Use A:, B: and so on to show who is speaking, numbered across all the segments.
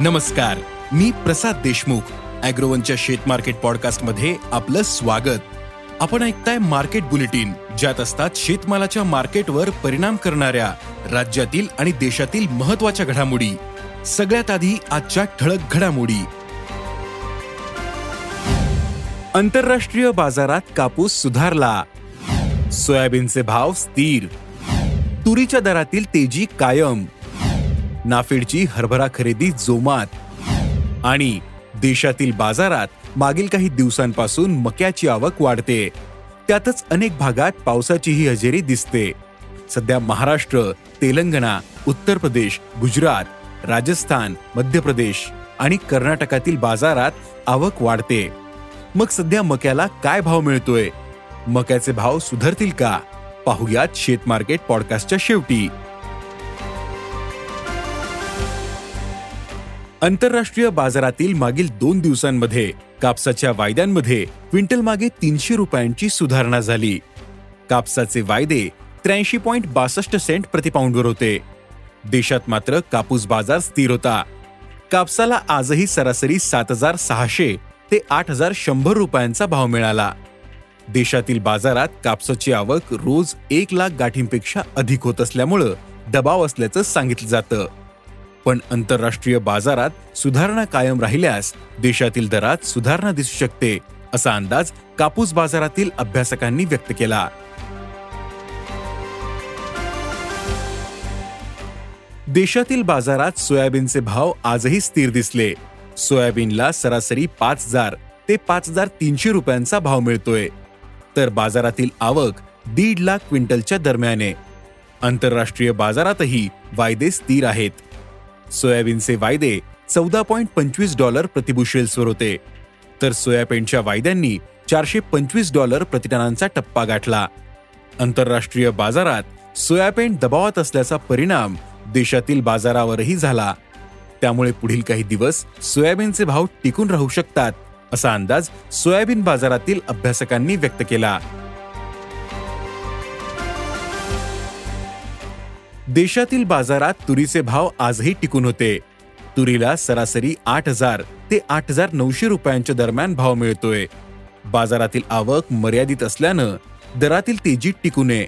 A: नमस्कार मी प्रसाद देशमुख अॅग्रोवनच्या शेत मार्केट पॉडकास्टमध्ये आपलं स्वागत. आपण ऐकताय मार्केट बुलेटिन ज्यात असतात शेतमालाच्या मार्केटवर परिणाम करणाऱ्या राज्यातील आणि देशातील महत्त्वाच्या घडामोडी. सगळ्यात आधी आजच्या ठळक घडामोडी. आंतरराष्ट्रीय बाजारात कापूस सुधारला. सोयाबीनचे भाव स्थिर. तुरीच्या दरातील तेजी कायम. नाफेडची हरभरा खरेदी जोमात. आणि देशातील बाजारात मागील काही दिवसांपासून मक्याची आवक वाढते. त्यातच अनेक भागात पावसाचीही हजेरी दिसते. सध्या महाराष्ट्र तेलंगणा उत्तर प्रदेश गुजरात राजस्थान मध्य प्रदेश आणि कर्नाटकातील बाजारात आवक वाढते. मग सध्या मक्याला काय भाव मिळतोय? मक्याचे भाव सुधारतील का? पाहुयात शेत मार्केट पॉडकास्टच्या शेवटी. आंतरराष्ट्रीय बाजारातील मागील दोन दिवसांमध्ये कापसाच्या वायद्यांमध्ये क्विंटल मागे तीनशे रुपयांची सुधारणा झाली. कापसाचे वायदे त्र्याऐंशी पॉइंट बासष्ट सेंट प्रतिपाऊंडवर होते. देशात मात्र कापूस बाजार स्थिर होता. कापसाला आजही सरासरी सात हजार सहाशे ते आठ हजार शंभर रुपयांचा भाव मिळाला. देशातील बाजारात कापसाची आवक रोज एक लाख गाठींपेक्षा अधिक होत असल्यामुळं दबाव असल्याचं सांगितलं जातं. पण आंतरराष्ट्रीय बाजारात सुधारणा कायम राहिल्यास देशातील दरात सुधारणा दिसू शकते असा अंदाज कापूस बाजारातील अभ्यासकांनी व्यक्त केला. देशातील बाजारात सोयाबीनचे भाव आजही स्थिर दिसले. सोयाबीनला सरासरी पाच हजार ते पाच हजार तीनशे रुपयांचा भाव मिळतोय. तर बाजारातील आवक दीड लाख क्विंटलच्या दरम्याने. आंतरराष्ट्रीय बाजारातही वायदे स्थिर आहेत. सोयाबीनचे वायदे चौदा पॉईंट पंचवीस डॉलर प्रतिबुशेल्सवर होते. तर सोयाबीनच्या वायद्यांनी चारशे पंचवीस डॉलर प्रतिटनांचा टप्पा गाठला. आंतरराष्ट्रीय बाजारात सोयाबीन दबावात असल्याचा परिणाम देशातील बाजारावरही झाला. त्यामुळे पुढील काही दिवस सोयाबीनचे भाव टिकून राहू शकतात असा अंदाज सोयाबीन बाजारातील अभ्यासकांनी व्यक्त केला. देशातील बाजारात तुरीचे भाव आजही टिकून होते. तुरीला सरासरी आठ हजार ते आठ हजार नऊशे रुपयांच्या दरम्यान भाव मिळतोय. बाजारातील आवक मर्यादित असल्यानं दरातील तेजी टिकू नये.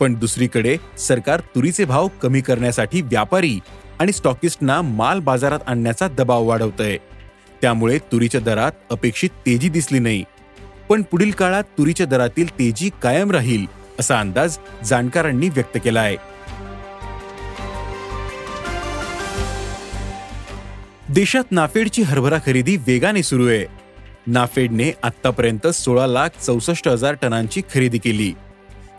A: पण दुसरीकडे सरकार तुरीचे भाव कमी करण्यासाठी व्यापारी आणि स्टॉकिस्टना माल बाजारात आणण्याचा दबाव वाढवतय. त्यामुळे तुरीच्या दरात अपेक्षित तेजी दिसली नाही. पण पुढील काळात तुरीच्या दरातील तेजी कायम राहील असा अंदाज जाणकारांनी व्यक्त केला आहे देशात नाफेडची हरभरा खरेदी वेगाने सुरू आहे. नाफेडने आतापर्यंत सोळा लाख चौसष्ट हजार टनांची खरेदी केली.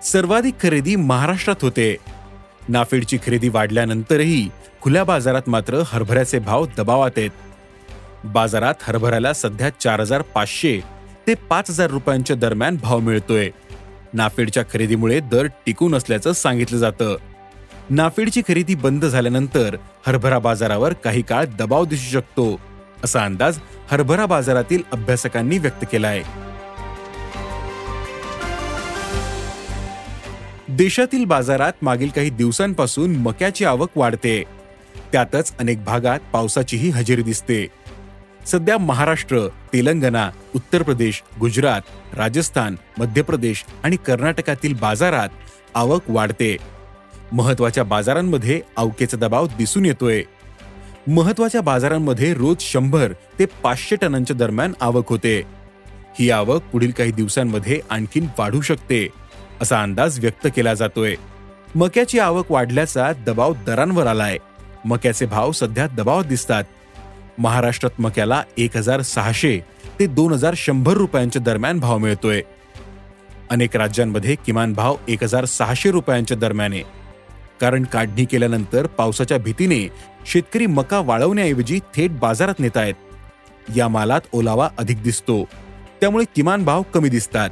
A: सर्वाधिक खरेदी महाराष्ट्रात होते. नाफेडची खरेदी वाढल्यानंतरही खुल्या बाजारात मात्र हरभऱ्याचे भाव दबावात आहेत. बाजारात हरभऱ्याला सध्या चार हजार पाचशे ते पाच हजार रुपयांच्या दरम्यान भाव मिळतोय. नाफेडच्या खरेदीमुळे दर टिकून असल्याचं सांगितलं जातं. नाफेडची खरेदी बंद झाल्यानंतर हरभरा बाजारावर काही काळ दबाव दिसू शकतो असा अंदाज हरभरा बाजारातील अभ्यासकांनी व्यक्त केलाय. देशातील बाजारात मागील काही दिवसांपासून मक्याची आवक वाढते. त्यातच अनेक भागात पावसाचीही हजेरी दिसते. सध्या महाराष्ट्र तेलंगणा उत्तर प्रदेश गुजरात राजस्थान मध्य प्रदेश आणि कर्नाटकातील बाजारात आवक वाढते. महत्त्वाच्या बाजारांमध्ये अवकेचा दबाव दिसून येतोय. महत्त्वाच्या बाजारांमध्ये रोज शंभर ते पाचशे टनांच्या दरम्यान आवक होते. ही आवक पुढील काही दिवसांमध्ये आणखीन वाढू शकते असा अंदाज व्यक्त केला जातोय. मक्याची आवक वाढल्याचा दबाव दरांवर आलाय. मक्याचे भाव सध्या दबावात दिसतात. महाराष्ट्रात मक्याला एक हजार सहाशे ते दोन हजार शंभर रुपयांच्या दरम्यान भाव मिळतोय. अनेक राज्यांमध्ये किमान भाव एक हजार सहाशे रुपयांच्या दरम्यान आहे. कारण काढणी केल्यानंतर पावसाच्या भीतीने शेतकरी मका वाळवण्याऐवजी थेट बाजारात नेत आहेत या मालात ओलावा अधिक दिसतो. त्यामुळे किमान भाव कमी दिसतात.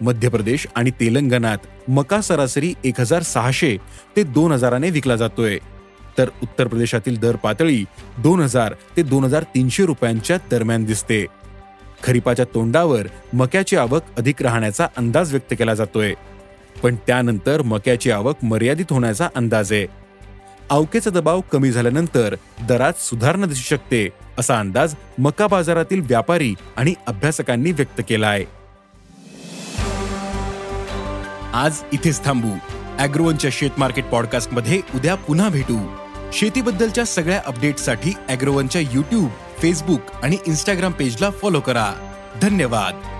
A: मध्य प्रदेश आणि तेलंगणात मका सरासरी एक हजार सहाशे ते दोन हजाराने विकला जातोय. तर उत्तर प्रदेशातील दर पातळी दोन हजार ते दोन हजार तीनशे रुपयांच्या दरम्यान दिसते. खरीपाच्या तोंडावर मक्याची आवक अधिक राहण्याचा अंदाज व्यक्त केला जातोय. पण त्यानंतर मक्याची आवक मर्यादित होण्याचा अंदाज आहे. अवकेचा दबाव कमी झाल्यानंतर दरात सुधारणा दिसू शकते असा अंदाज मका बाजारातील व्यापारी आणि अभ्यासकांनी व्यक्त केला आहे. आज इथेच थांबू. अॅग्रोवनच्या शेत मार्केट पॉडकास्टमध्ये उद्या पुन्हा भेटू. शेतीबद्दलच्या सगळ्या अपडेटसाठी अॅग्रोवनच्या युट्यूब फेसबुक आणि इन्स्टाग्राम पेजला फॉलो करा. धन्यवाद.